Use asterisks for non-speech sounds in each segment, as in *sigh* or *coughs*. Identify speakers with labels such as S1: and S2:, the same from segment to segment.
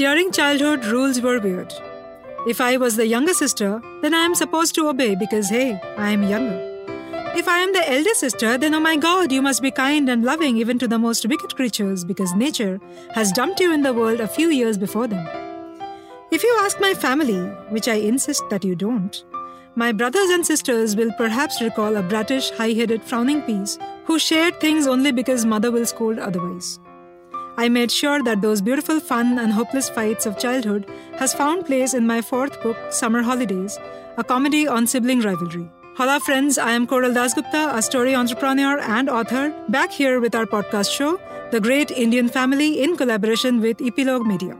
S1: During childhood, rules were weird. If I was the younger sister, then I am supposed to obey because, hey, I am younger. If I am the elder sister, then oh my god, you must be kind and loving even to the most wicked creatures because nature has dumped you in the world a few years before them. If you ask my family, which I insist that you don't, my brothers and sisters will perhaps recall a brattish, high headed, frowning piece who shared things only because mother will scold otherwise. I made sure that those beautiful, fun, and hopeless fights of childhood has found place in my fourth book, Summer Holidays, a comedy on sibling rivalry. Hola, friends. I am Koral Dasgupta, a story entrepreneur and author, back here with our podcast show, The Great Indian Family, in collaboration with Eplog Media.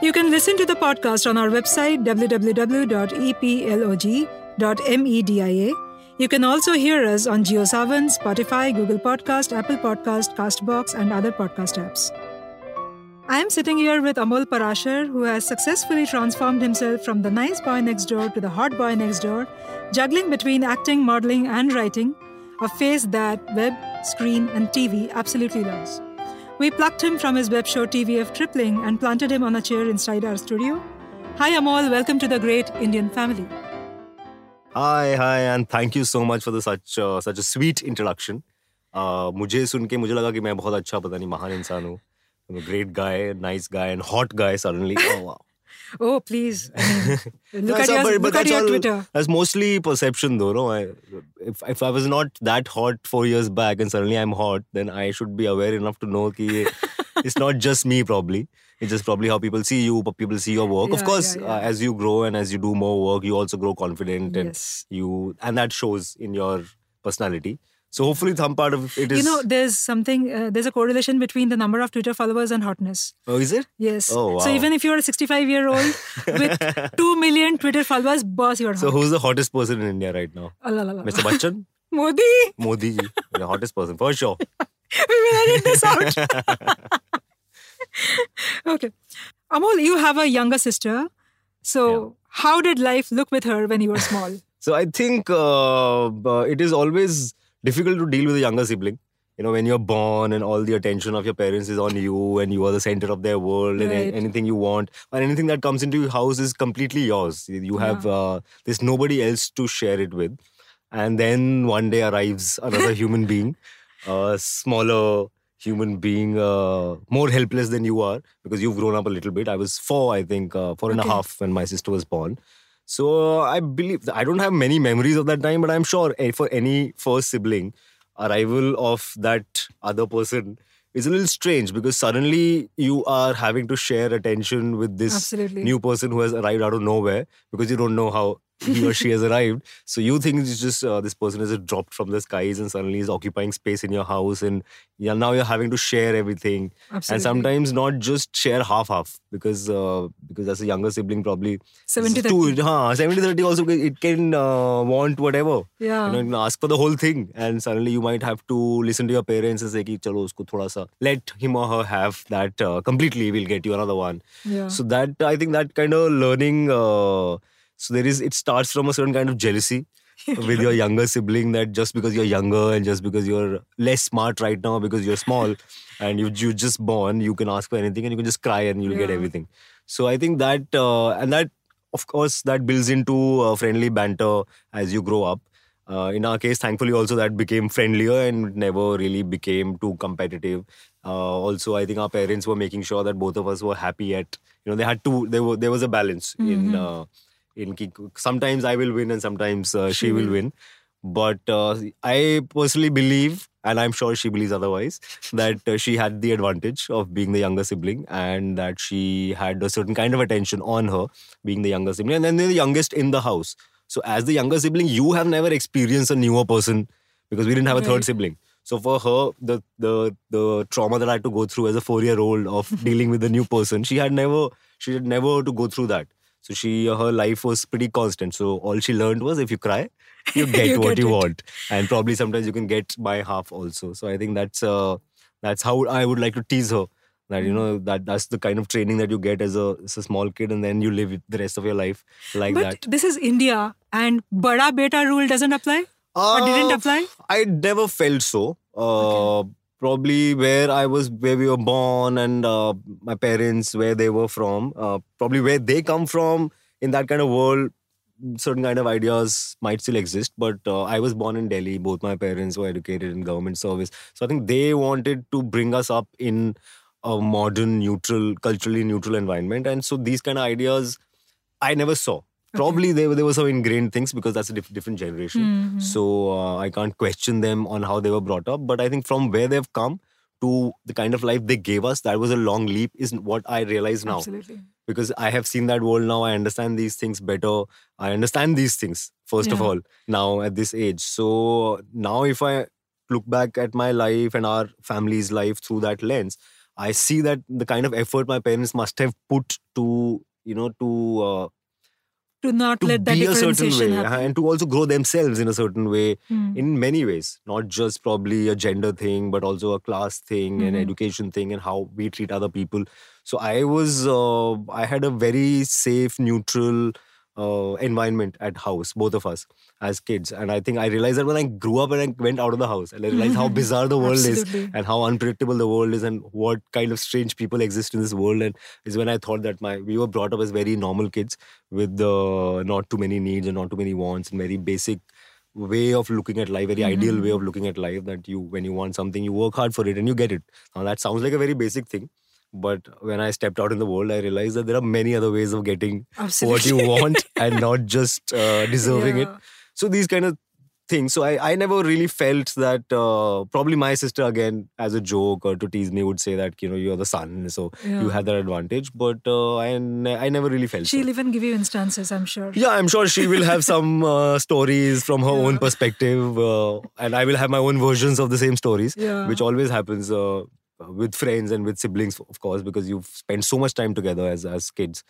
S1: You can listen to the podcast on our website, www.eplog.media. You can also hear us on JioSaavn, Spotify, Google Podcast, Apple Podcast, Castbox, and other podcast apps. I am sitting here with Amol Parashar, who has successfully transformed himself from the nice boy next door to the hot boy next door, juggling between acting, modeling, and writing, a face that web, screen, and TV absolutely loves. We plucked him from his web show TVF Tripling and planted him on a chair inside our studio. Hi Amol, welcome to the great Indian family.
S2: Hi, hi, and thank you so much for the such uh, such a sweet introduction. Uh, मुझे सुन के मुझे लगा कि मैं बहुत अच्छा पता नहीं महान इंसान हूँ great guy, nice guy, and hot guy suddenly. Oh.
S1: Oh, please. Look at your,
S2: but- but
S1: look at
S2: that's
S1: your
S2: all-
S1: Twitter.
S2: That's mostly perception, though. No, I, if if I was not that hot four years back and suddenly I'm hot, then I should be aware enough to know that it's not just me. Probably it's just probably how people see you, but people see your work. of course,
S1: yeah, yeah.
S2: Uh, as you grow and as you do more work, you also grow confident, and
S1: Yes.
S2: you and that shows in your personality. So hopefully, some part of it is.
S1: You know, there's something, uh, there's a correlation between the number of Twitter followers and hotness.
S2: oh, is it?
S1: Yes.
S2: Oh, wow.
S1: So even if you're a 65 year old *laughs* with 2 million Twitter followers, boss, you're hot.
S2: So who's the hottest person in India right now?
S1: La, la, la.
S2: Mr. Bachchan, *laughs*
S1: Modi,
S2: Modi, ji, the hottest person for sure. *laughs*
S1: we will edit this out. *laughs* okay. Amol, you have a younger sister. So how did life look with her when you were small? *laughs*
S2: So I think uh, uh, it is always difficult to deal with a younger sibling. You know, when you're born and all the attention of your parents is on you and you are the center of their world and
S1: Right.
S2: a- anything you want and anything that comes into your house is completely yours. You have, uh, there's nobody else to share it with. And then one day arrives another *laughs* human being, a smaller human being, uh, more helpless than you are because you've grown up a little bit. I was four, I think, uh, four and a half when my sister was born. So I believe I don't have many memories of that time, but I'm sure eh, for any first sibling, arrival of that other person is a little strange because suddenly you are having to share attention with this
S1: Absolutely.
S2: new person who has arrived out of nowhere because you don't know how *laughs* he or she has arrived. So you think it's just uh, this person has dropped from the skies and suddenly is occupying space in your house, and yeah, now you're having to share everything
S1: Absolutely.
S2: and sometimes not just share half half because uh, because as a younger sibling probably
S1: 70
S2: two, huh, 70 30 also it can uh, want whatever
S1: Yeah.
S2: you know, you can ask for the whole thing and suddenly you might have to listen to your parents and say ki, chalo usko thoda sa let him or her have that uh, completely we'll get you another one
S1: Yeah.
S2: so that i think that kind of learning uh, so there is it starts from a certain kind of jealousy with your younger sibling that just because you're younger and just because you're less smart right now because you're small and you you just born you can ask for anything and you can just cry and you'll get everything. So i think that uh, and that of course that builds into uh, friendly banter as you grow up. Uh, in our case thankfully also that became friendlier and never really became too competitive. Uh, also i think our parents were making sure that both of us were happy at you know they had to there were there was a balance in uh, in ki- sometimes i will win and sometimes uh, she will win. But uh, i personally believe and i'm sure she believes otherwise that uh, she had the advantage of being the younger sibling and that she had a certain kind of attention on her being the younger sibling and then the youngest in the house. So as the younger sibling you have never experienced a newer person because we didn't have a third
S1: Right.
S2: sibling. So for her the the the trauma that i had to go through as a 4 year old of *laughs* dealing with a new person she had never she had never to go through that so she her life was pretty constant so all she learned was if you cry you *laughs* get
S1: You
S2: what
S1: get
S2: you
S1: it.
S2: want and probably sometimes you can get by half also so i think that's uh, that's how i would like to tease her that you know that that's the kind of training that you get as a, as a small kid and then you live the rest of your life like
S1: but
S2: that
S1: this is India and Bada Beta rule doesn't apply? or didn't
S2: Uh,
S1: apply?
S2: I never felt so. Uh, probably where I was, where we were born, and uh, my parents, where they were from, uh, probably where they come from in that kind of world. Certain kind of ideas might still exist, but uh, I was born in Delhi. Both my parents were educated in government service, so I think they wanted to bring us up in a modern, neutral, culturally neutral environment, and so these kind of ideas I never saw. Probably there, there were some ingrained things because that's a diff- different generation.
S1: Mhm.
S2: So uh, I can't question them on how they were brought up. But I think from where they've come to the kind of life they gave us, that was a long leap, is what I realize now.
S1: Absolutely.
S2: Because I have seen that world now. I understand these things better. I understand these things, first of all, now at this age. So now if I look back at my life and our family's life through that lens, I see that the kind of effort my parents must have put to, you know, to uh,
S1: To not
S2: to
S1: let that
S2: be a certain way
S1: happen.
S2: and to also grow themselves in a certain way
S1: Hmm.
S2: in many ways not just probably a gender thing but also a class thing an
S1: Mhm.
S2: education thing and how we treat other people so i was uh, i had a very safe neutral uh, environment at house both of us as kids. And i think i realized that when i grew up and i went out of the house and i realized how *laughs* bizarre the world is and how unpredictable the world is and what kind of strange people exist in this world. And is when i thought that my we were brought up as very normal kids with uh, not too many needs and not too many wants and very basic way of looking at life very ideal way of looking at life that you when you want something you work hard for it and you get it. Now that sounds like a very basic thing but when i stepped out in the world i realized that there are many other ways of getting what you want and not just uh, deserving it so these kind of things so i, I never really felt that uh, probably my sister again as a joke or to tease me would say that you know you're the son so you
S1: Yeah.
S2: had that advantage but uh, I, ne- I never really felt.
S1: She'll even give you instances, I'm sure.
S2: yeah i'm sure she will have some uh, *laughs* stories from her own perspective uh, and i will have my own versions of the same stories
S1: Yeah.
S2: which always happens uh, Uh, with friends and with siblings of course because you've spent so much time together as as kids.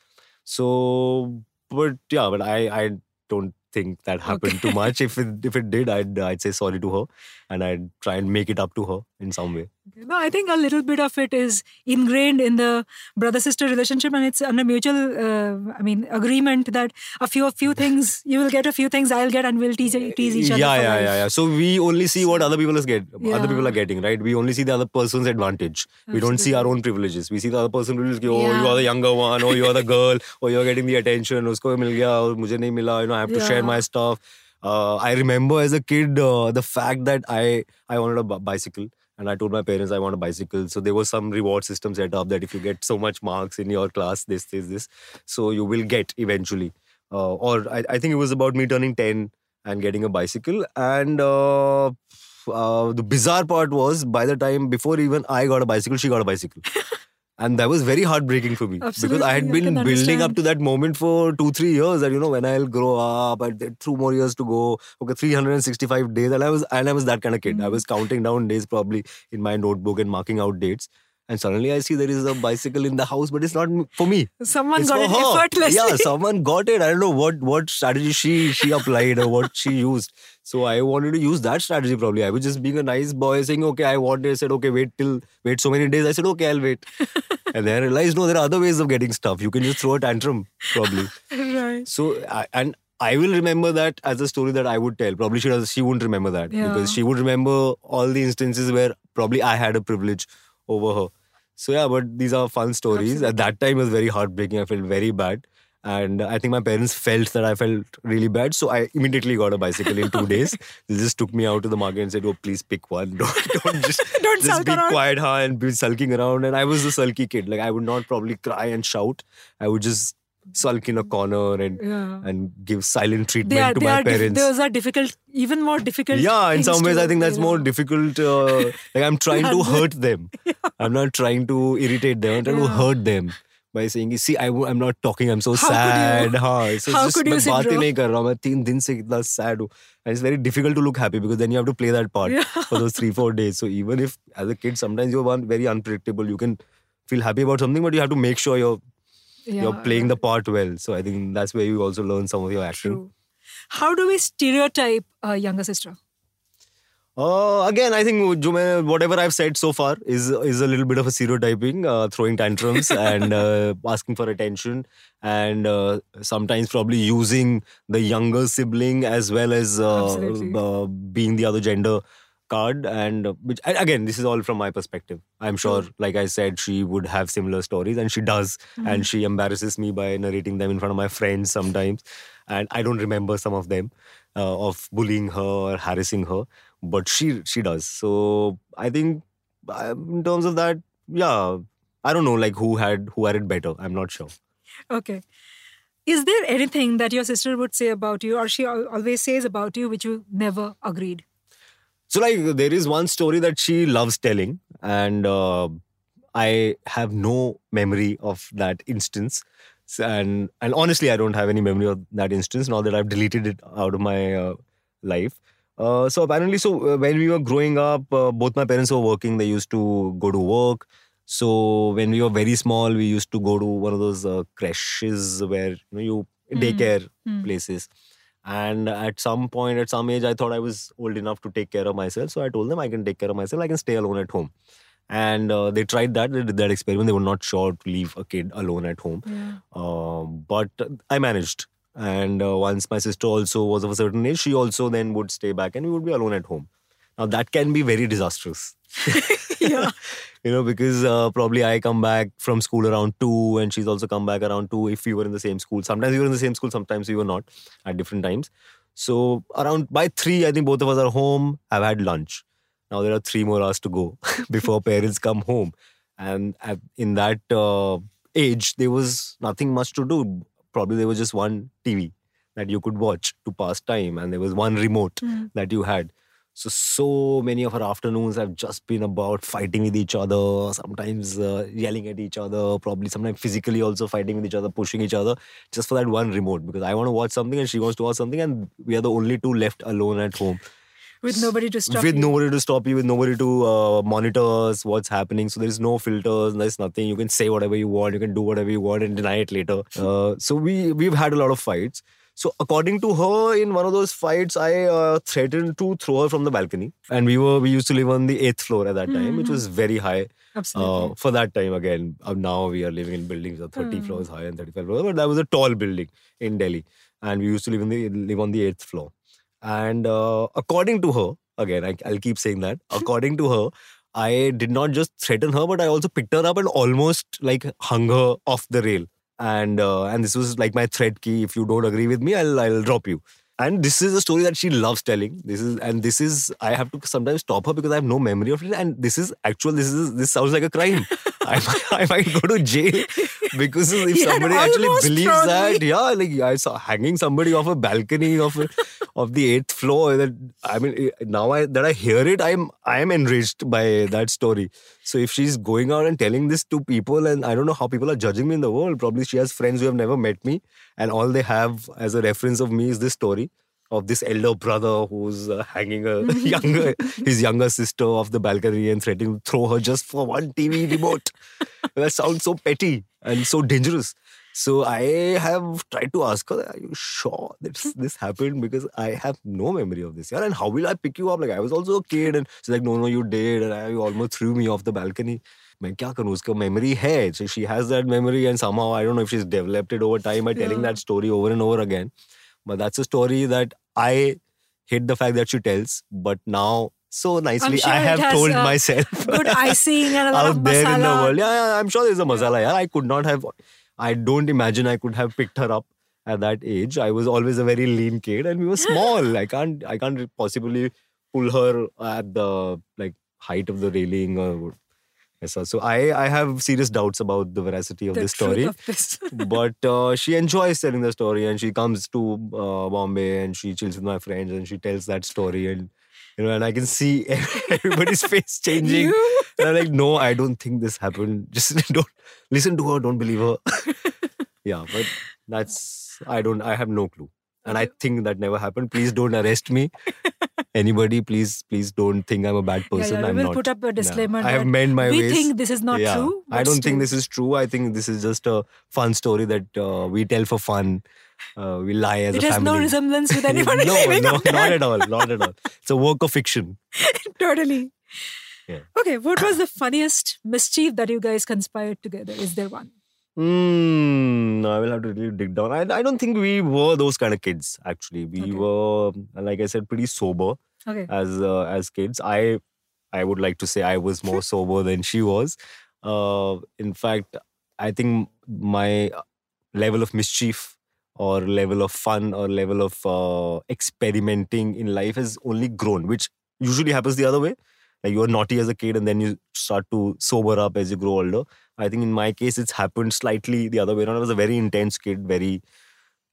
S2: So but yeah but i i don't think that happened too much. If it if it did i'd i'd say sorry to her and i'd try and make it up to her in some way.
S1: No, I think a little bit of it is ingrained in the brother-sister relationship, and it's under mutual, uh, I mean, agreement that a few, a few things you will get, a few things I'll get, and we'll tease, tease each other.
S2: yeah yeah
S1: life.
S2: yeah. Yeah so we only see what other people is get other people are getting right? We only see the other person's advantage. We don't see our own privileges. We see the other person will oh you are the younger one or you are the girl *laughs* or you're getting the attention usko mil gaya or mujhe nahi mila you know i have to share my stuff. Uh, i remember as a kid uh, the fact that i i wanted a bicycle and I told my parents I want a bicycle. So there was some reward system set up that if you get so much marks in your class, this, this, this, so you will get eventually. Uh, or I, I think it was about me turning 10 and getting a bicycle. And uh, uh, the bizarre part was by the time before even I got a bicycle, she got a bicycle. *laughs* and that was very heartbreaking for me because I had
S1: Absolutely, I
S2: been building up to that moment for two, three years. That you know, when I'll grow up, I two more years to go. Okay, 365 days, and I was and I was that kind of kid. I
S1: Mm.
S2: was counting down days probably in my notebook and marking out dates. And suddenly I see there is a bicycle in the house, but it's not for me.
S1: Someone
S2: It's
S1: got it
S2: her.
S1: effortlessly.
S2: Yeah, someone got it. I don't know what what strategy she she applied or what she used. So I wanted to use that strategy probably. I was just being a nice boy saying, okay, I want it. I said, okay, wait till wait so many days. I said, okay, I'll wait. *laughs* and then I realized, no, there are other ways of getting stuff. You can just throw a tantrum, probably.
S1: right.
S2: So I, and I will remember that as a story that I would tell. Probably she does, she wouldn't remember that
S1: Yeah.
S2: because she would remember all the instances where probably I had a privilege over her. So yeah, but these are fun stories. At that time, it was very heartbreaking. I felt very bad. And I think my parents felt that I felt really bad. So I immediately got a bicycle in two *laughs* days. They just took me out to the market and said, Oh, please pick one. *laughs* Don't, don't just, *laughs*
S1: Don't
S2: just be
S1: around."
S2: quiet, huh? And be sulking around. And I was a sulky kid. Like I would not probably cry and shout. I would just sulk in a corner and
S1: Yeah.
S2: and give silent treatment
S1: They are,
S2: to
S1: they
S2: my
S1: are dif-
S2: parents.
S1: those are difficult, even more difficult.
S2: yeah, in
S1: things
S2: some ways,
S1: to,
S2: I think that's
S1: you
S2: more
S1: know.
S2: difficult. Uh, *laughs* like I'm trying to
S1: handle.
S2: hurt them. *laughs* I'm not trying to irritate them. I'm trying to
S1: Yeah.
S2: hurt them by saying, "See, I, w- I'm not talking. I'm so
S1: How could
S2: sad."
S1: you?
S2: हाँ, it's
S1: How
S2: just
S1: could you,
S2: मैं बात ही
S1: Sidro?
S2: नहीं कर रहा हूँ. मैं तीन दिन से इतना sad हूँ. And it's very difficult to look happy because then you have to play that part
S1: Yeah.
S2: for those three, four days. So even if as a kid, sometimes you're one very unpredictable. You can feel happy about something, but you have to make sure you're
S1: yeah,
S2: you're playing the part well. So I think that's where you also learn some of your acting.
S1: True. How do we stereotype a younger sister?
S2: Uh, again, I think whatever I've said so far is is a little bit of a stereotyping, uh, throwing tantrums *laughs* and uh, asking for attention, and uh, sometimes probably using the younger sibling as well as uh, uh, being the other gender card and which again this is all from my perspective. I'm sure like i said she would have similar stories and she does. And she embarrasses me by narrating them in front of my friends sometimes. And i don't remember some of them uh, of bullying her or harassing her but she she does. So i think uh, in terms of that yeah i don't know like who had who had it better. I'm not sure.
S1: Okay. Is there anything that your sister would say about you or she always says about you which you never agreed?
S2: So, like, there is one story that she loves telling, and uh, I have no memory of that instance. And and honestly, I don't have any memory of that instance now that I've deleted it out of my uh, life. Uh, so apparently, so uh, when we were growing up, uh, both my parents were working. They used to go to work. So when we were very small, we used to go to one of those uh, creches where you know you daycare
S1: Hmm.
S2: places. And at some point, at some age, I thought I was old enough to take care of myself. So I told them I can take care of myself. I can stay alone at home. And uh, they tried that. They did that experiment. They were not sure to leave a kid alone at home.
S1: Yeah.
S2: Um, but I managed. And uh, once my sister also was of a certain age, she also then would stay back and we would be alone at home. Now that can be very disastrous. *laughs*
S1: Yeah. *laughs*
S2: you know, because uh, probably I come back from school around two, and she's also come back around two. If we were in the same school, sometimes we were in the same school, sometimes we were not at different times. So around by three, I think both of us are home. I've had lunch. Now there are three more hours to go *laughs* before parents come home, and at, in that uh, age, there was nothing much to do. Probably there was just one TV that you could watch to pass time, and there was one remote
S1: Hmm.
S2: that you had. So, so many of our afternoons have just been about fighting with each other, sometimes uh, yelling at each other, probably sometimes physically also fighting with each other, pushing each other, just for that one remote. Because I want to watch something and she wants to watch something, and we are the only two left alone at home.
S1: With nobody to stop
S2: with
S1: you.
S2: nobody to stop you, with nobody to uh, monitor us, what's happening. So there is no filters, there's nothing. You can say whatever you want, you can do whatever you want, and deny it later. Uh, so we we've had a lot of fights. So according to her, in one of those fights, I uh, threatened to throw her from the balcony, and we were we used to live on the eighth floor at that time, which was very high.
S1: Absolutely.
S2: Uh, for that time again, uh, now we are living in buildings of 30
S1: Hmm.
S2: floors high and 35 floors, but that was a tall building in Delhi, and we used to live in the live on the eighth floor. And uh, according to her, again, I, I'll keep saying that. *laughs* According to her, I did not just threaten her, but I also picked her up and almost like hung her off the rail. And uh, and this was like my threat key. If you don't agree with me, I'll I'll drop you. And this is a story that she loves telling. This is and this is I have to sometimes stop her because I have no memory of it. And this is actual. This is this sounds like a crime. *laughs* I might, I might go to jail because if somebody actually believes
S1: thrown
S2: that, yeah, like I saw hanging somebody off a balcony of a, of the eighth floor. That I mean, eh, now I, that I hear it, I'm I am enraged by that story. So if she's going out and telling this to people, and I don't know how people are judging me in the world. Probably she has friends who have never met me, and all they have as a reference of me is this story of this elder brother who's uh, hanging a *laughs* younger his younger sister off the balcony and threatening to throw her just for one TV remote. *laughs* that sounds so petty and so dangerous. So I have tried to ask her, "Are you sure that *laughs* this happened?" Because I have no memory of this. Yeah, and how will I pick you up? Like I was also a kid, and she's like, "No, no, you did," and I, you almost threw me off the balcony. मैं क्या करूँ उसका memory है so she has that memory and somehow I don't know if she's developed it over time by telling
S1: Yeah.
S2: that story over and over again but that's a story that I hate the fact that she tells but now so nicely
S1: sure
S2: I have
S1: has,
S2: told
S1: uh,
S2: myself
S1: Good *laughs* icing and a lot of
S2: out there in the world. Yeah, yeah, I'm sure there's a masala. Yeah, I could not have. I don't imagine I could have picked her up at that age. I was always a very lean kid, and we were *laughs* small. I can't. I can't possibly pull her at the like height of the railing or. So I, I have serious doubts about the veracity of
S1: The
S2: this story.
S1: of this. *laughs*
S2: but uh, she enjoys telling the story and she comes to uh, Bombay and she chills with my friends and she tells that story and you know and I can see *laughs* everybody's face *laughs* changing.
S1: You?
S2: and I'm like no I don't think this happened. Just don't listen to her. Don't believe her. Yeah but that's I don't I have no clue. And I think that never happened. Please don't arrest me anybody please please don't think I'm a bad person
S1: yeah, we
S2: I'm
S1: will
S2: not
S1: put up a disclaimer.
S2: I have made my
S1: we
S2: ways
S1: think this is not
S2: yeah.
S1: true.
S2: I don't think this is true. I think this is just a fun story that uh, we tell for fun. Uh, we lie as
S1: It
S2: a
S1: has
S2: family.
S1: no resemblance with *laughs* anybody
S2: no, no, not at all. Not at all. It's a work of fiction. *laughs*
S1: totally.
S2: Yeah.
S1: Okay, what was the *coughs* funniest mischief that you guys conspired together? Is there one?
S2: Hmm. I will have to really dig down. I, I don't think we were those kind of kids. Actually, we
S1: Okay.
S2: were, like I said, pretty sober.
S1: Okay.
S2: as uh, as kids. I I would like to say I was more sober than she was. Uh, in fact, I think my level of mischief or level of fun or level of uh, experimenting in life has only grown, which usually happens the other way. Like you are naughty as a kid and then you start to sober up as you grow older. I think in my case, it's happened slightly the other way around. I was a very intense kid, very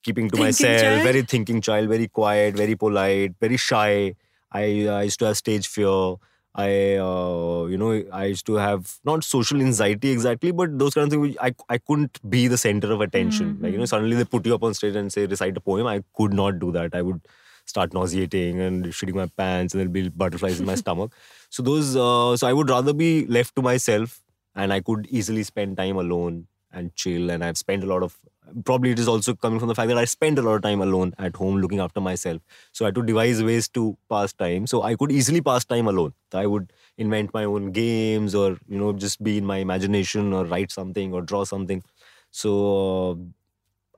S2: keeping to
S1: Thinking
S2: myself,
S1: child?
S2: very thinking child, very quiet, very polite, very shy. I, I used to have stage fear. I, uh, you know, I used to have not social anxiety exactly, but those kind of things. Which I, I couldn't be the center of attention. Like you know, suddenly they put you up on stage and say recite a poem. I could not do that. I would start nauseating and shitting my pants, and there'll be butterflies in my *laughs* stomach. So those, uh, so I would rather be left to myself, and I could easily spend time alone and chill. And I've spent a lot of. Probably it is also coming from the fact that I spent a lot of time alone at home looking after myself. So I had to devise ways to pass time. So I could easily pass time alone. I would invent my own games or you know just be in my imagination or write something or draw something. So uh,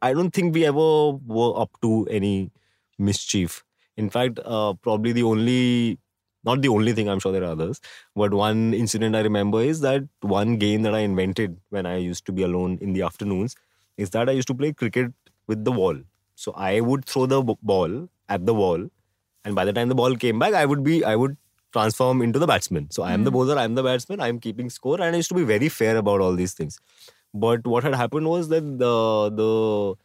S2: I don't think we ever were up to any mischief. In fact, uh, probably the only, not the only thing, I'm sure there are others, but one incident I remember is that one game that I invented when I used to be alone in the afternoons is that I used to play cricket with the wall. So I would throw the ball at the wall, and by the time the ball came back, I would be, I would transform into the batsman. So I am the hmm. bowler, I am the batsman, I am keeping score, and I used to be very fair about all these things. But what had happened was that the the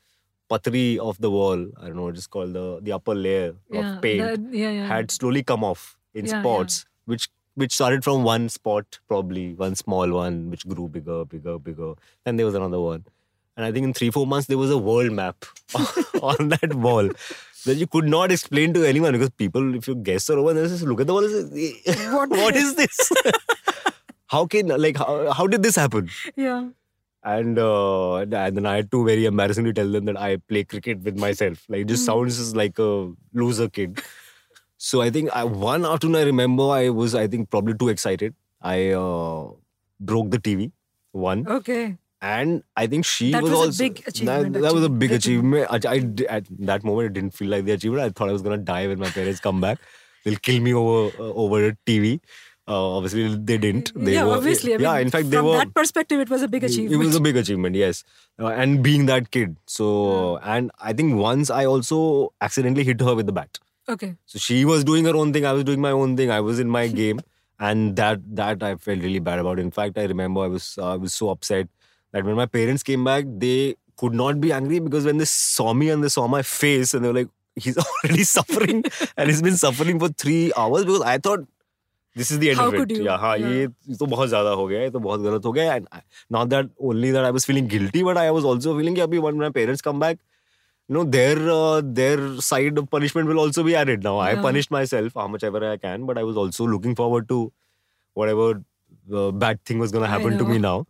S2: patri of the wall, I don't know what it's called, the the upper layer
S1: Yeah,
S2: of paint
S1: yeah, yeah.
S2: had slowly come off in
S1: Yeah,
S2: spots, which which started from one spot, probably one small one, which grew bigger, bigger, bigger. Then there was another one. And I think in three, four months there was a world map *laughs* on that wall that you could not explain to anyone because people, if you guess or over, they just look at the wall and say, *laughs*
S1: What
S2: what is this? *laughs* how can like how, how did this happen?
S1: yeah.
S2: and uh, and then I had to very embarrassingly tell them that I play cricket with myself. Like it just sounds like a loser kid. So I think I, one afternoon I remember I was I think probably too excited. I uh, broke the TV. One
S1: Okay.
S2: and I think she
S1: That
S2: was,
S1: was a
S2: also
S1: big achievement,
S2: That, that was a big
S1: Big
S2: achievement. I, I at that moment it didn't feel like the achievement. I thought I was gonna die when my parents come back. They'll kill me over uh, over a TV. Uh, obviously they didn't. They
S1: yeah,
S2: were,
S1: obviously. I mean,
S2: yeah, in fact they
S1: from
S2: were.
S1: that perspective, it was a big achievement.
S2: It was a big achievement, yes. Uh, and being that kid. So, and I think once I also accidentally hit her with the bat.
S1: okay.
S2: So she was doing her own thing, I was doing my own thing. I was in my *laughs* game, and that that I felt really bad about. In fact, I remember I was I was so upset that when my parents came back, they could not be angry because when they saw me and they saw my face, and they were like, "He's *laughs* already suffering, and he's been suffering for three hours." Because I thought. This is the end
S1: How
S2: of it.
S1: could you?
S2: Yeah, हाँ,
S1: Yeah.
S2: ये ये तो बहुत ज्यादा हो गया है, ये तो बहुत गलत हो गया. And I- not that only that I was feeling guilty, but I was also feeling कि अभी when my parents come back, you know their uh, their side of punishment will also be added. Now i
S1: Yeah.
S2: punished myself how much ever i can but i was also looking forward to whatever uh, bad thing was going to happen to me now.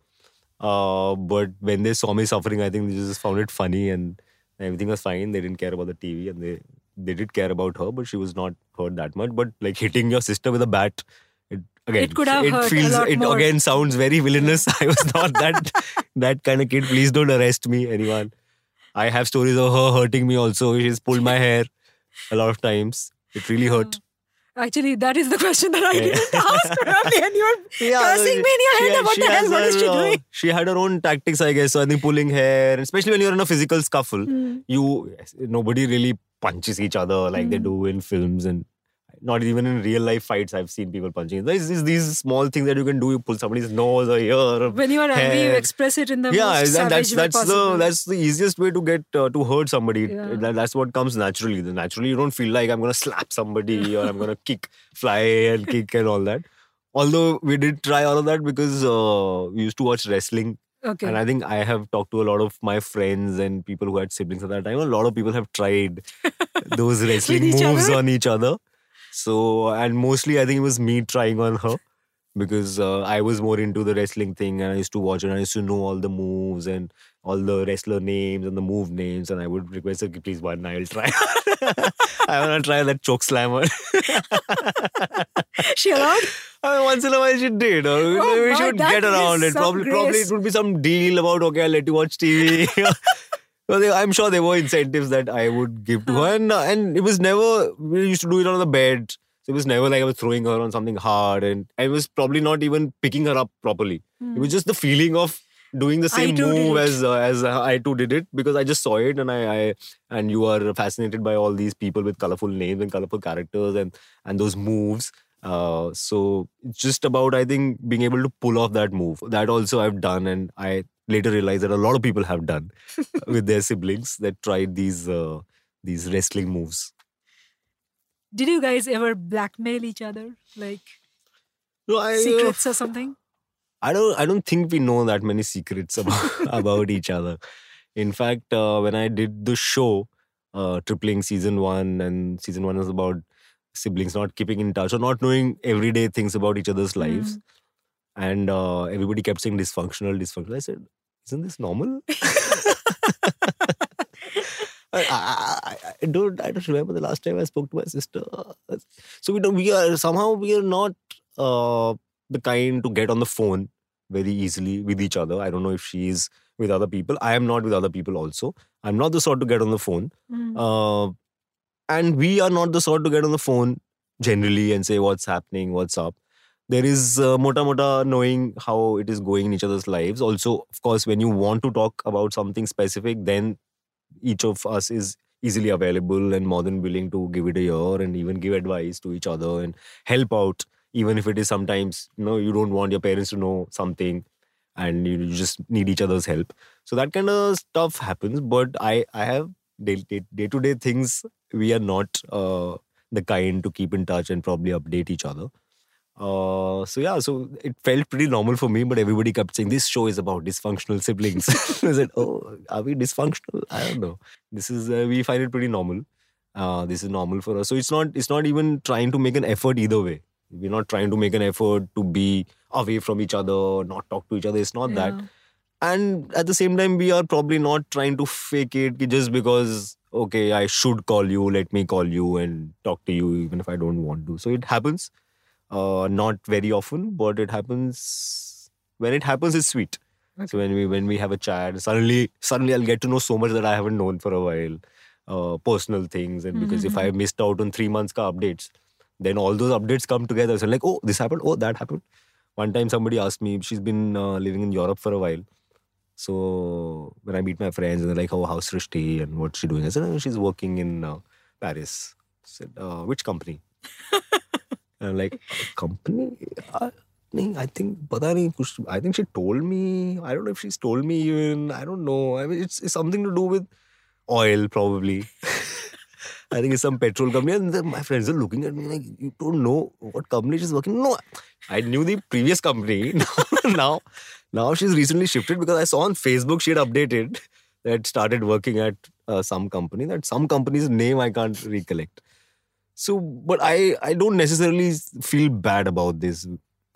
S2: Uh, but when they saw me suffering i think they just found it funny and everything was fine. They didn't care about the tv and they they did care about her but she was not hurt that much. But like hitting your sister with a bat it again
S1: It could have hurt a
S2: feels
S1: lot
S2: it
S1: more.
S2: again sounds very villainous. *laughs* I was not that that kind of kid. Please don't arrest me anyone I have stories of her hurting me also. She's pulled my hair a lot of times. It really hurt.
S1: Actually, that is the question that I
S2: Yeah.
S1: didn't *laughs* ask probably, and you're *laughs* cursing me in your head. What the hell? What is
S2: her,
S1: she
S2: uh,
S1: doing?
S2: She had her own tactics, I guess. So I think pulling hair, especially when you're in a physical scuffle,
S1: Hmm.
S2: you nobody really punches each other like they
S1: Mm.
S2: do in films and not even in real life fights. I've seen people punching. There's these, these small things that you can do. You pull somebody's nose or ear. Or
S1: When you are angry, you express it in the
S2: yeah,
S1: most
S2: and that's that's the that's the easiest way to get uh, to hurt somebody.
S1: Yeah.
S2: That, that's what comes naturally. Naturally, you don't feel like I'm gonna slap somebody *laughs* or I'm gonna kick, fly and kick and all that. Although we did try all of that because uh, we used to watch wrestling,
S1: okay.
S2: and I think I have talked to a lot of my friends and people who had siblings at that time. A lot of people have tried *laughs* those wrestling moves
S1: other?
S2: on each other. So, and mostly I think it was me trying on her because uh, I was more into the wrestling thing and I used to watch and I used to know all the moves and all the wrestler names and the move names. And I would request her, please, one, I'll try. *laughs* I want to try that choke slammer.
S1: she allowed? *laughs*
S2: I mean, once in a while she did. Uh, we-
S1: Oh
S2: we should get around it. Probably, probably it would be some deal about okay, I'll let you watch TV. *laughs* So they- I'm sure there were incentives that I would give to her, and uh, and it was never. We used to do it on the bed. So it was never like I was throwing her on something hard, and I was probably not even picking her up properly. It was just the feeling of doing the
S1: Hmm.
S2: Same move as uh, as uh, I too did it because I just saw it and I, I and you are fascinated by all these people with colorful names and colorful characters and and those moves. Uh, so just about I think being able to pull off that move. That also I've done, and I later realized that a lot of people have done *laughs* with their siblings that tried these uh, these wrestling moves.
S1: Did you guys ever blackmail each other? Like
S2: No, I, uh,
S1: secrets or something?
S2: I don't I don't think we know that many secrets about *laughs* about each other. In fact, uh, when I did the show, uh, tripling season one, and season one was about siblings not keeping in touch or not knowing everyday things about each other's lives, and uh, everybody kept saying dysfunctional, dysfunctional. I said, "Isn't this normal?" *laughs* I, I, I, don't I don't remember the last time I spoke to my sister. So we don't we are somehow we are not uh, the kind to get on the phone very easily with each other. I don't know if she is with other people. I am not with other people also. I'm not the sort to get on the phone.
S1: Mm.
S2: Uh, and we are not the sort to get on the phone generally and say what's happening, what's up. There is uh, mota mota knowing how it is going in each other's lives. Also, of course, when you want to talk about something specific, then each of us is easily available and more than willing to give it a ear and even give advice to each other and help out even if it is sometimes you know you don't want your parents to know something and you you just need each other's help so that kind of stuff happens but i i have day to day things we are not uh, the kind to keep in touch and probably update each other uh, so yeah, so it felt pretty normal for me, but everybody kept saying this show is about dysfunctional siblings. *laughs* *laughs* I said, "Oh, are we dysfunctional? I don't know. This is uh, we find it pretty normal. Uh, this is normal for us. So it's not it's not even trying to make an effort either way. We're not trying to make an effort to be away from each other, not talk to each other. It's not that. And at the same time, we are probably not trying to fake it just because okay, I should call you, let me call you and talk to you even if I don't want to. So it happens. Uh, not very often, but it happens. When it happens, it's sweet. So when we when we have a chat, suddenly suddenly I'll get to know so much that I haven't known for a while, uh, personal things, and because if I missed out on three months ka updates, then all those updates come together. So like, oh, this happened, oh, that happened. One time somebody asked me, she's been uh, living in Europe for a while. So when I meet my friends and they're like, oh, how's Srishti and what's she doing? I said, oh, she's working in uh, Paris. I said, uh, which company? *laughs* and I'm like, company? Uh, I think, pata nahi, I think she told me. I don't know if she's told me even. I don't know. I mean, it's, it's something to do with oil, probably. *laughs* I think it's some petrol company. And my friends are looking at me like, you don't know what company she's working. No, I knew the previous company. *laughs* now, now she's recently shifted because I saw on Facebook she had updated that started working at uh, some company. That some company's name I can't recollect. So, but I I don't necessarily feel bad about this.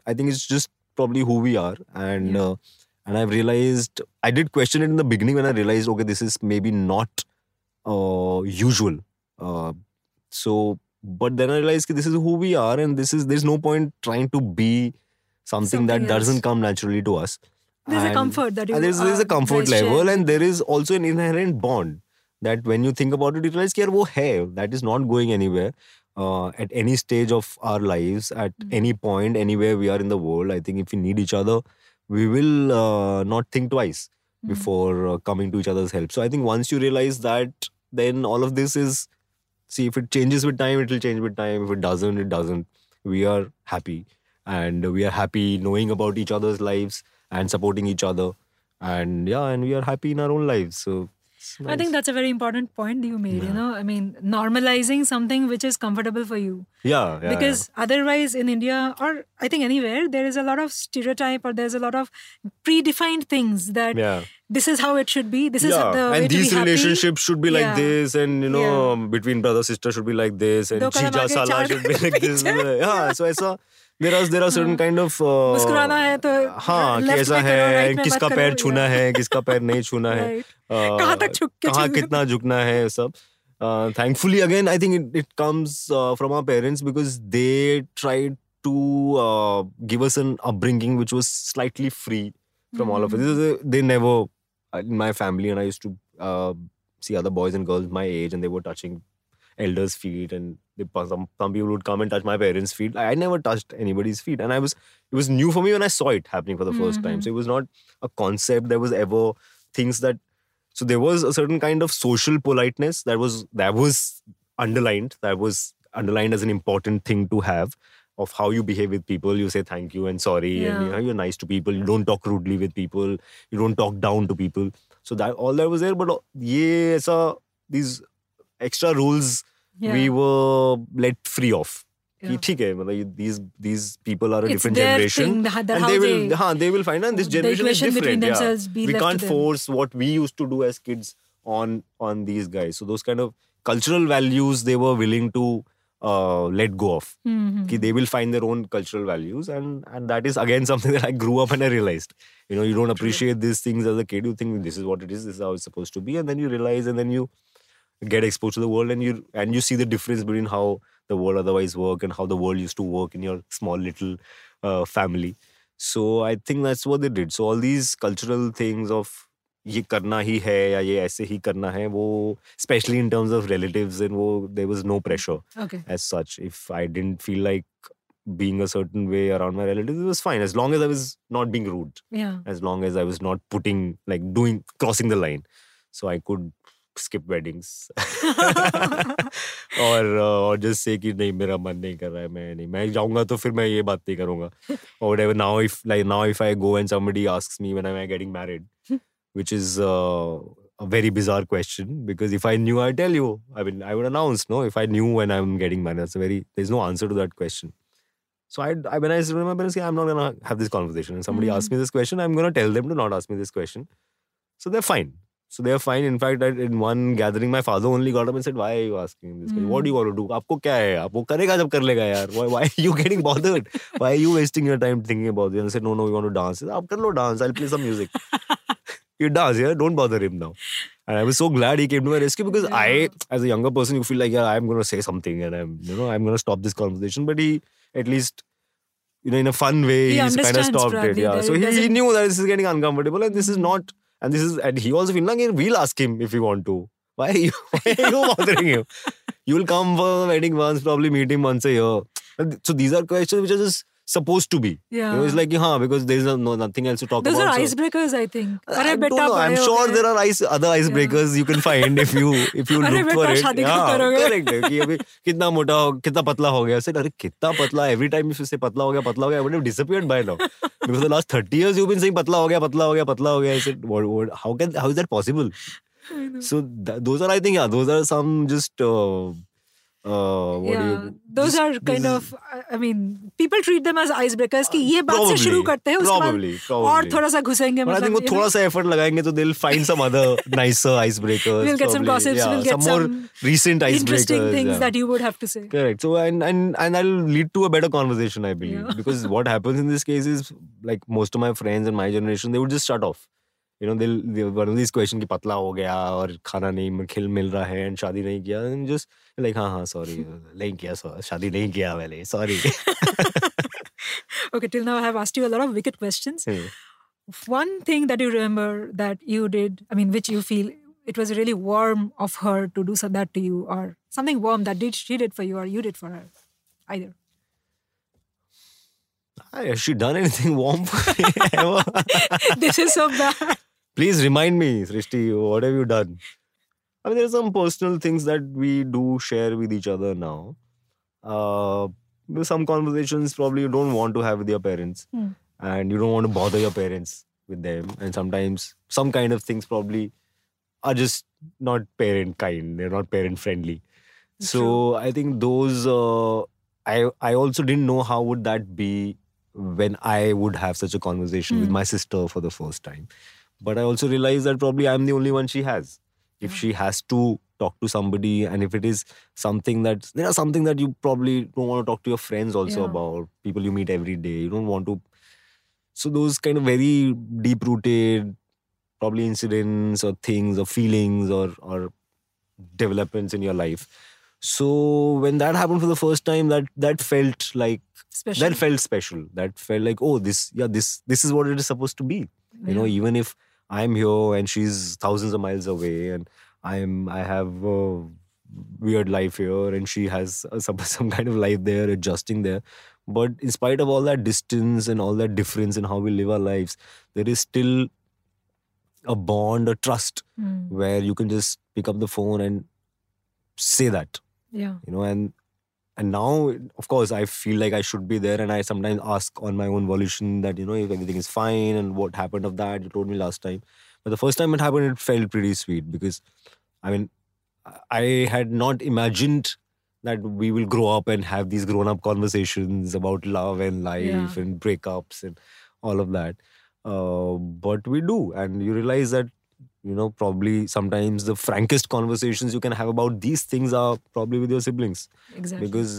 S2: I think it's just probably who we are, and
S1: Yeah.
S2: uh, and I've realized I did question it in the beginning when I realized okay, this is maybe not uh, usual. Uh, so, but then I realized that this is who we are, and this is there's no point trying to be something, that
S1: else.
S2: doesn't come naturally to us.
S1: There's a comfort that you
S2: there's, there's a
S1: uh,
S2: comfort
S1: share
S2: level and there is also an inherent bond that when you think about it, you realize that wo that is not going anywhere. Uh, at any stage of our lives, at
S1: mm-hmm.
S2: any point, anywhere we are in the world, I think if we need each other, we will uh, not think twice
S1: mm-hmm.
S2: before uh, coming to each other's help. So I think once you realize that, then all of this is see if it changes with time, it will change with time. If it doesn't, it doesn't. We are happy, and we are happy knowing about each other's lives and supporting each other, and yeah, and we are happy in our own lives. So it's
S1: I think that's a very important point you made. You know, I mean, normalizing something which is comfortable for you.
S2: yeah, yeah
S1: because otherwise in india or i think anywhere there is a lot of stereotype or there's a lot of predefined things that
S2: yeah,
S1: this is how it should be this
S2: yeah.
S1: is the way
S2: and these relationships should be like
S1: Yeah.
S2: this and you know
S1: Yeah.
S2: between brother sister should be like this and Jija Sala should be like *laughs* this yeah so I there uh,
S1: मुस्कुराना है तो
S2: हाँ है किसका पैर छूना. है किसका पैर नहीं छूना है uh,
S1: कहाँ तक झुक के
S2: कहाँ
S1: चलना है।
S2: कितना झुकना है सब uh, thankfully again I think it, it comes uh, from our parents because they tried to uh, give us an upbringing which was slightly free from all of it.
S1: Mm.
S2: This is a- They never uh, in my family and I used to uh, see other boys and girls my age and they were touching elders' feet, and they, some some people would come and touch my parents' feet. I, I never touched anybody's feet, and I was it was new for me when I saw it happening for the 1st time.
S1: Mhm.
S2: So it was not a concept. There was ever things that so there was a certain kind of social politeness that was that was underlined. That was underlined as an important thing to have of how you behave with people. You say thank you and sorry, and you know, you're nice to people. You don't talk rudely with people. You don't talk down to people. So that all that was there. But uh, yeah, so these extra rules
S1: Yeah.
S2: we were let free of. कि
S1: Yeah.
S2: ठीक है मतलब ये- these these people are a
S1: it's
S2: different
S1: their
S2: generation
S1: thing that, that
S2: and
S1: how
S2: they will
S1: they,
S2: हाँ, they will find and this
S1: the
S2: generation is
S1: equation between
S2: different yeah.
S1: themselves be
S2: we
S1: left
S2: can't
S1: to them.
S2: force what we used to do as kids on on these guys so those kind of cultural values they were willing to uh, let go of
S1: Mhm.
S2: कि they will find their own cultural values and and that is again *laughs* something that I grew up and I realized you know you don't appreciate these things as a kid you think this is what it is this is how it's supposed to be and then you realize and then you get exposed to the world and you and you see the difference between how the world otherwise work and how the world used to work in your small little uh, family so i think that's what they did so all these cultural things of ये करना ही है या ये ऐसे ही करना है वो especially in terms of relatives and वो there was no pressure
S1: okay
S2: as such if i didn't feel like being a certain way around my relatives it was fine as long as i was not being rude
S1: yeah
S2: as long as I was not putting like doing crossing the line. So I could skip weddings *laughs* और uh, और just say कि नहीं मेरा मन नहीं कर रहा है मैं नहीं मैं जाऊंगा तो फिर मैं ये बात नहीं करूंगा or whatever now if like now if I go and somebody asks me when am I getting married which is uh, a very bizarre question because if I knew I'd tell you I mean I would announce no if I knew when I'm getting married that's a very there's no answer to that question so I, I when I said to my parents, "Yeah, I'm not gonna have this conversation, and somebody
S1: Mhm.
S2: asks me this question, I'm gonna tell them to not ask me this question. So they're fine. So they're fine. In fact, I, in one gathering, my father only got up and said, "Why are you asking this? question? What do you want to do? आपको क्या है? आप वो करेगा जब कर लेगा यार. Why, why are you getting bothered? Why are you wasting your time thinking about it?" And I said, "No, no, we want to dance. I said, आप कर लो dance. I'll play some music. *laughs* you dance, yeah. Don't bother him now." And I was so glad he came to my rescue because I, as a younger person, you feel like, yeah, I'm gonna say something and I'm, you know, I'm gonna stop this conversation. But he, at least, you know, in a fun way,
S1: He
S2: he's kind of
S1: understands
S2: stopped it.
S1: probably
S2: Yeah.
S1: that
S2: So
S1: it
S2: he, he
S1: doesn't-
S2: knew that this is getting uncomfortable and this is not, and this is, and he also feel like we'll ask him if we want to. *laughs* Why are you, why are you *laughs* bothering him? You'll come for the wedding once, probably meet him once a year. So these are questions which are just supposed to be.
S1: yeah
S2: You know, it's like, huh, because there's no, nothing else to talk
S1: those
S2: about.
S1: are
S2: so-
S1: icebreakers I think
S2: I
S1: अरे
S2: don't know. I'm sure there are ice, other icebreakers you can find if you if you look for it. Yeah, correct. है कि अभी कितना मोटा हो कितना पतला हो गया said अरे कितना पतला every time if you say पतला हो गया पतला हो गया I would have disappeared by now because the last 30 years you've been saying पतला हो गया पतला हो गया पतला हो गया I what, how can how is that possible so th- those are I think yeah those are some just uh, uh, what do
S1: yeah,
S2: you
S1: those
S2: just-
S1: are
S2: this
S1: kind
S2: is-
S1: of I- I mean people treat them as icebreakers कि ये बात से
S2: Probably,
S1: शुरू करते हैं उसके बाद
S2: probably,
S1: और
S2: probably.
S1: थोड़ा सा घुसेंगे
S2: But I think
S1: मतलब
S2: वो
S1: you know,
S2: थोड़ा सा effort लगाएंगे तो they'll find some other nicer icebreakers.
S1: We'll get some
S2: probably.
S1: gossips,
S2: Yeah,
S1: we'll get
S2: more
S1: some
S2: recent icebreakers.
S1: interesting things
S2: yeah.
S1: that you would have to say
S2: Correct. So and and and that'll lead to a better conversation, I believe,
S1: Yeah.
S2: because what happens in this case is like most of my friends in my generation, they would just shut off. You know, they'll, they'll one of these questions कि पतला हो गया और खाना नहीं खिल मिल रहा है and शादी नहीं किया and just like हाँ हाँ sorry *laughs* नहीं किया so- शादी नहीं किया मैंने sorry. *laughs*
S1: okay till now I have asked you a lot of wicked questions one thing that you remember that you did I mean which you feel it was really warm of her to do so that to you or something warm that did she did for you or you did for her either
S2: Has she done anything warm for me ever? *laughs*
S1: this is so bad
S2: Please remind me, Srishti, what have you done? I mean, there are some personal things that we do share with each other now. Uh, some conversations probably you don't want to have with your parents,
S1: Hmm.
S2: and you don't want to bother your parents with them. And sometimes some kind of things probably are just not parent kind. They're not parent friendly. So I think those. Uh, I I also didn't know how would that be when I would have such a conversation with
S1: Hmm.
S2: my sister for the first time. But I also realize that probably I'm the only one she has. If she has to talk to somebody, and if it is something that you know something that you probably don't want to talk to your friends also
S1: Yeah.
S2: about, people you meet every day, you don't want to. So those kind of very deep rooted, probably incidents or things or feelings or or developments in your life. So when that happened for the first time, that that felt like
S1: special
S2: that felt special. That felt like oh this yeah this this is what it is supposed to be. You know even if I'm here and she's thousands of miles away and I'm I have a weird life here and she has *laughs* some, some kind of life there adjusting there but in spite of all that distance and all that difference in how we live our lives there is still a bond a trust
S1: Mm.
S2: where you can just pick up the phone and say that
S1: Yeah.
S2: you know and and now of course i feel like i should be there and i sometimes ask on my own volition that you know if everything is fine and what happened of that you told me last time. But the first time it happened it felt pretty sweet because i mean i had not imagined that we will grow up and have these grown up conversations about love and life
S1: Yeah.
S2: and breakups and all of that. Uh, but we do. And you realize that you know probably sometimes the frankest conversations you can have about these things are probably with your siblings
S1: Exactly.
S2: because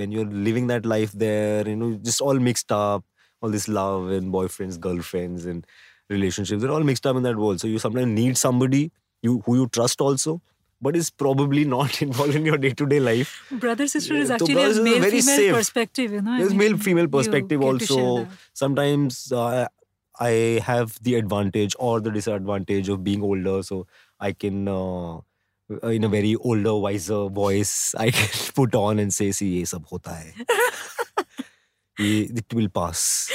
S2: when you're living that life there you know just all mixed up all this love and boyfriends girlfriends and relationships they're all mixed up in that world so you sometimes need somebody you who you trust also but is probably *laughs* not involved in your day-to-day life
S1: brother sister is
S2: Yeah, so
S1: actually a male female
S2: safe.
S1: perspective, you know. I
S2: there's
S1: mean,
S2: male female perspective
S1: get to share
S2: also sometimes uh, i have the advantage or the disadvantage of being older so i can uh, in a very older wiser voice *laughs* i can put on and say see ye sab hota hai. *laughs* Ye- it will pass.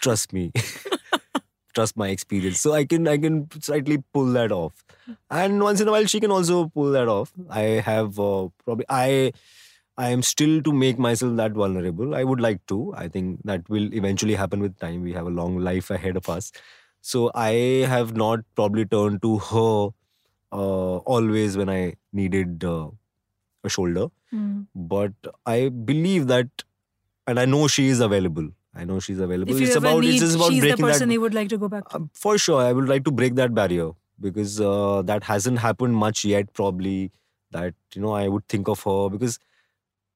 S2: Trust me. *laughs* Trust my experience. So i can i can slightly pull that off. And once in a while she can also pull that off. I have uh, probably i I am still to make myself that vulnerable. I would like to. I think that will eventually happen with time. We have a long life ahead of us. So I have not probably turned to her uh, always when I needed uh, a shoulder.
S1: Mm.
S2: But I believe that, and I know she is available. I know she's available.
S1: If you
S2: it's about
S1: need,
S2: it's just about
S1: she's the person
S2: that.
S1: you would like to go back to.
S2: Um, for sure, I would like to break that barrier because uh, that hasn't happened much yet. Probably that you know I would think of her because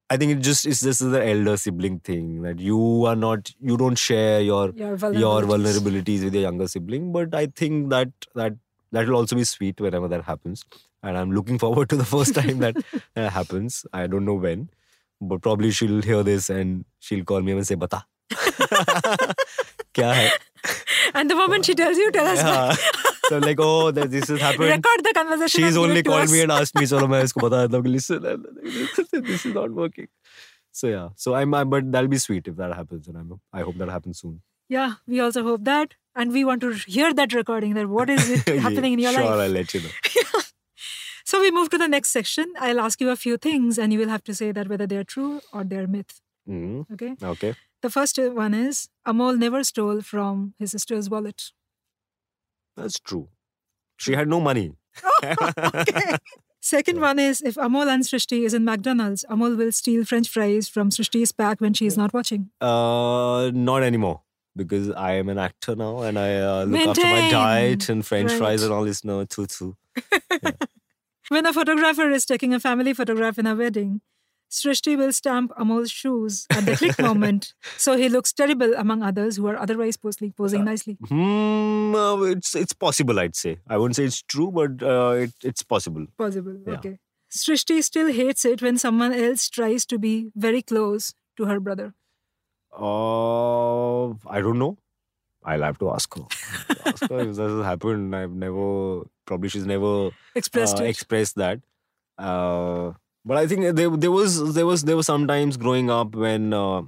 S2: I think it just is this is the elder sibling thing that you are not you don't share your
S1: your vulnerabilities.
S2: your vulnerabilities. with your younger sibling. But I think that that that will also be sweet whenever that happens, and I'm looking *laughs* forward to the first time that, that *laughs* happens. I don't know when, but probably she'll hear this and she'll call me and say, "Bata, *laughs* kya hai?"
S1: And the moment she tells you, tell us.
S2: Yeah. So I'm like, oh, this has happened.
S1: Record the conversation.
S2: She's only called me and asked me, so I'm isko bata deta listen, *laughs* this is not working. So yeah, so I'm, I'm, but that'll be sweet if that happens, and I'm, I hope that happens soon.
S1: Yeah, we also hope that, and we want to hear that recording. That what is *laughs* happening in your
S2: sure,
S1: life?
S2: Sure, I'll let you know. *laughs*
S1: So we move to the next section. I'll ask you a few things, and you will have to say that whether they are true or they are myth.
S2: Mm-hmm.
S1: Okay.
S2: Okay.
S1: The first one is Amol never stole from his sister's wallet.
S2: That's true. She had no money. *laughs*
S1: Second one is if Amol and Srishti is in McDonald's, Amol will steal French fries from Srishti's pack when she is not watching.
S2: Uh, not anymore because I am an actor now and I uh, look after my diet and French
S1: Right.
S2: fries and all this. No, too, too. *laughs*
S1: When a photographer is taking a family photograph in a wedding, Srishti will stamp Amol's shoes at the click *laughs* moment, so he looks terrible among others who are otherwise posing, posing nicely.
S2: Hmm, uh, it's it's possible. I'd say. I wouldn't say it's true, but uh, it, it's possible.
S1: Possible.
S2: Yeah.
S1: Okay. Srishti still hates it when someone else tries to be very close to her brother.
S2: Uh, I don't know. I'll have to ask her. ask her if this has happened. I've never, probably she's never *laughs*
S1: Expressed
S2: uh, expressed that. But I think there, there was, there was, there was sometimes growing up when, uh,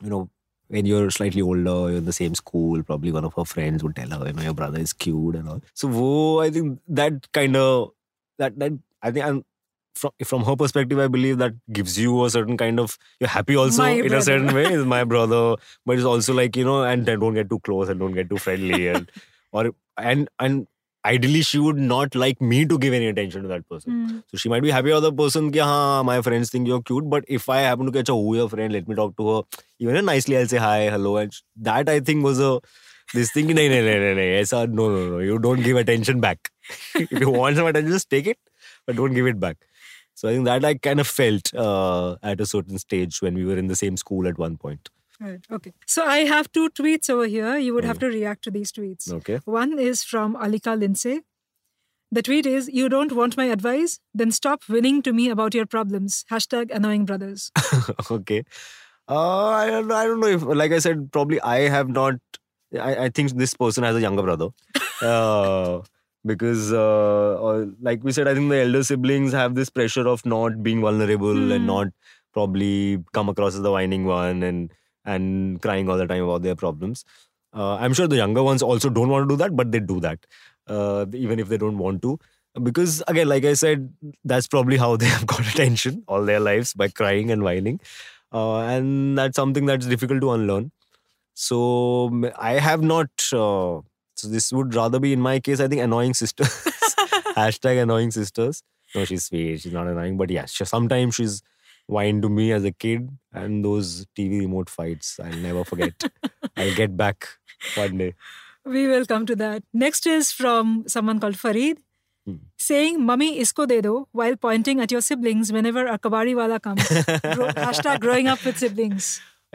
S2: you know, when you're slightly older, you're in the same school, probably one of her friends would tell her, you know, your brother is cute and all. So, wo, I think that kind of, that, that, I think I'm, from, from her perspective, I believe that gives you a certain kind of, you're happy also
S1: My
S2: in
S1: brother.
S2: a certain way. Is my *laughs* brother, but it's also like, you know, and don't get too close and don't get too friendly. And, *laughs* or, and, and ideally, she would not like me to give any attention to that person.
S1: Hmm.
S2: So she might be happy with the person, ki, my friends think you're cute. But if I happen to catch a who your friend, let me talk to her. Even nicely, I'll say hi, hello. And that I think was a this thing. No, no, no, no. Aisa, no, no, no. You don't give attention back. *laughs* if you want some attention, just take it, but don't give it back. So I think that I kind of felt uh, at a certain stage when we were in the same school at one point.
S1: Right. Okay. So I have two tweets over here. You would have to react to these tweets.
S2: Okay.
S1: One is from Alika Lindsay. The tweet is, You don't want my advice? Then stop winning to me about your problems. Hashtag annoying brothers. *laughs*
S2: okay. Uh, I don't know. I don't know if, like I said, probably I have not. I, I think this person has a younger brother. *laughs* Uh, because uh, like we said i think the elder siblings have this pressure of not being vulnerable
S1: Hmm.
S2: and not probably come across as the whining one and and crying all the time about their problems. Uh, i'm sure the younger ones also don't want to do that but they do that. Uh, even if they don't want to. Because again like i said that's probably how *laughs* they have got attention all their lives by crying and whining. Uh, and that's something that's difficult to unlearn. So I have not uh, so this would rather be in my case i think annoying sisters. *laughs* *laughs* Hashtag annoying sisters. No she's sweet. She's not annoying but yeah she, sometimes she's whined to me as a kid and those tv remote fights i'll never forget *laughs* i'll get back one day
S1: We will come to that. Next is from someone called Farid
S2: Hmm.
S1: saying, Mummy isko de do while pointing at your siblings whenever a kabadi wala comes. *laughs* Hashtag growing up with siblings.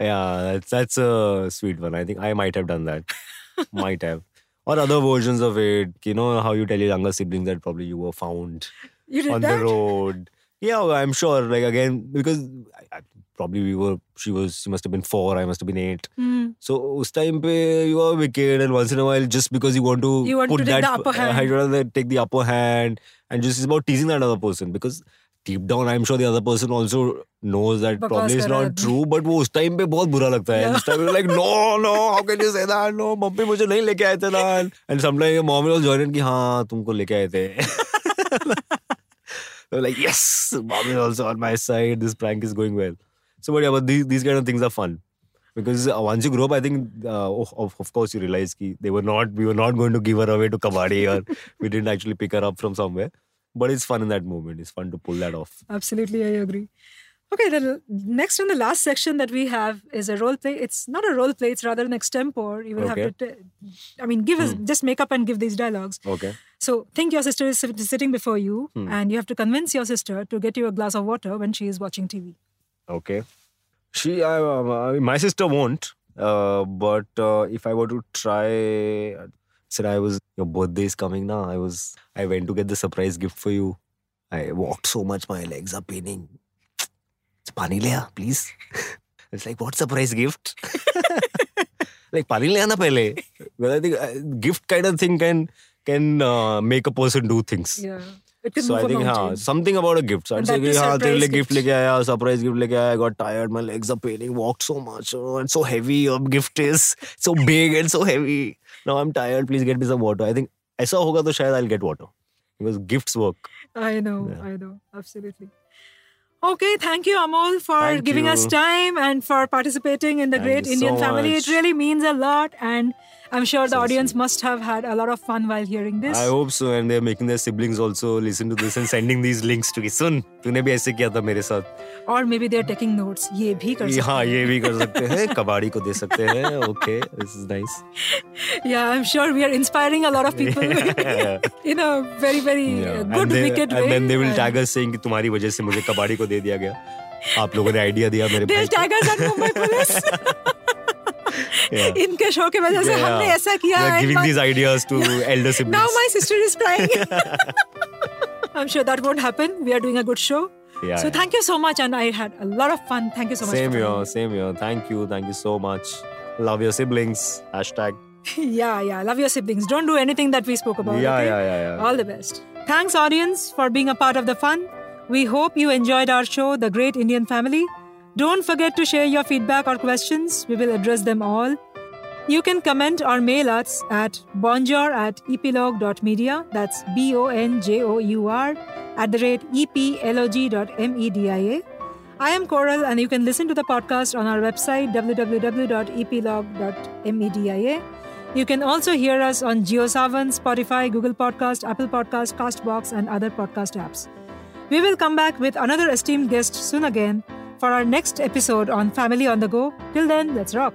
S2: Yeah, that's that's a sweet one. I think I might have done that. *laughs* might have. Or other versions of it. You know how you tell your younger siblings that probably you were found on
S1: that?
S2: the road. Yeah, well, I'm sure. Like again, because I, I, probably we were. She was. She must have been four. I must have been eight.
S1: Hmm.
S2: So us time pe you are wicked, and once in a while, just because you want to
S1: You want
S2: put
S1: to take
S2: that,
S1: the upper hand.
S2: uh, want to take the upper hand, and just it's about teasing that other person because. Deep down, I'm sure the other person also knows that
S1: बकवास
S2: probably it's
S1: है
S2: not true, but वो उस time पे बहुत बुरा लगता है.
S1: Yeah.
S2: Uस time like no no how can you say that no mummy मुझे नहीं लेके आए थे ना and sometimes your mom will join in कि हाँ तुमको लेके आए थे. They're like yes mom is also on my side this prank is going well. So but yeah but these these kind of things are fun. Because uh, once you grow up, I think, uh, of, of of course, you realize ki they were not, we were not going to give her away to kabaddi or *laughs* we didn't actually pick her up from somewhere. But it's fun in that moment. It's fun to pull that off.
S1: Absolutely, I agree. Okay, the next and the last section that we have is a role play. It's not a role play; it's rather an extempore. You will have to, t- I mean, give us just make up and give these dialogues.
S2: Okay.
S1: So think your sister is sitting before you,
S2: Hmm.
S1: and you have to convince your sister to get you a glass of water when she is watching TV.
S2: Okay. She, I, uh, my sister won't. Uh, but uh, if I were to try, said I was your birthday is coming now. I was I went to get the surprise gift for you. I walked so much, my legs are paining. It's pani le aa, please. It's like what surprise gift? like pani le aana pehle. Because I think uh, gift kind of thing can can uh, make a person do things.
S1: Yeah, it can
S2: So
S1: move
S2: I
S1: a
S2: think हाँ
S1: mountain.
S2: something about a gift. So I'd
S1: And
S2: say
S1: that
S2: कि
S1: is
S2: हाँ तेरे लिए
S1: surprise
S2: gift
S1: gift.
S2: लेके आया surprise gift लेके आया I got tired my legs are paining walked so much oh, and so heavy your gift is so big and so heavy now I'm tired please get me some water I think ऐसा होगा तो शायद I'll get water because gifts work.
S1: I know,
S2: Yeah.
S1: I know, absolutely. Okay, thank you, Amol, for
S2: Thank
S1: giving us time and for participating in the
S2: Thank
S1: great Indian
S2: so
S1: family.
S2: much.
S1: It really means a lot, and I'm sure the
S2: So
S1: audience
S2: sweet.
S1: must have had a lot of fun while hearing this.
S2: I hope so and they're making their siblings also listen to this and sending these links to कि सुन तूने भी ऐसे किया था मेरे साथ
S1: Or maybe they're taking notes. ये भी कर
S2: ये-
S1: सकते
S2: हाँ
S1: हैं.
S2: ये भी कर सकते हैं कबाड़ी को दे सकते हैं okay this is nice
S1: Yeah, I'm sure we are inspiring a lot of people *laughs*
S2: Yeah.
S1: in a very, very uh,
S2: Yeah.
S1: good,
S2: and they,
S1: wicked
S2: and
S1: way.
S2: then they will
S1: And
S2: tag us saying कि तुम्हारी वजह से मुझे कबाड़ी को दे दिया गया आप लोगों ने आइडिया दिया मेरे
S1: They'll
S2: भाई को। *laughs* Yeah.
S1: इनके शो की वजह से
S2: Yeah.
S1: हमने ऐसा किया
S2: They're
S1: and
S2: giving
S1: my-
S2: these ideas to elder siblings. *laughs*
S1: Now my sister is crying. *laughs* I'm sure that won't happen. We are doing a good show.
S2: yeah,
S1: So
S2: yeah.
S1: thank you so much, and I had a lot of fun. Thank you so much.
S2: Same
S1: for
S2: here,
S1: coming.
S2: same here. Thank you, thank you so much. Love your siblings. Hashtag. *laughs*
S1: yeah, yeah. Love your siblings. Don't do anything that we spoke about.
S2: Yeah,
S1: okay?
S2: yeah, yeah, yeah.
S1: All the best. Thanks, audience, for being a part of the fun. We hope you enjoyed our show, The Great Indian Family. Don't forget to share your feedback or questions. We will address them all. You can comment or mail us at bonjour at eplog.media. That's B O N J O U R at the rate eplog.media. I am Coral, and you can listen to the podcast on our website www.eplog.media. You can also hear us on JioSaavn, Spotify, Google Podcast, Apple Podcast, Castbox, and other podcast apps. We will come back with another esteemed guest soon again for our next episode on Family on the Go. Till then, let's rock.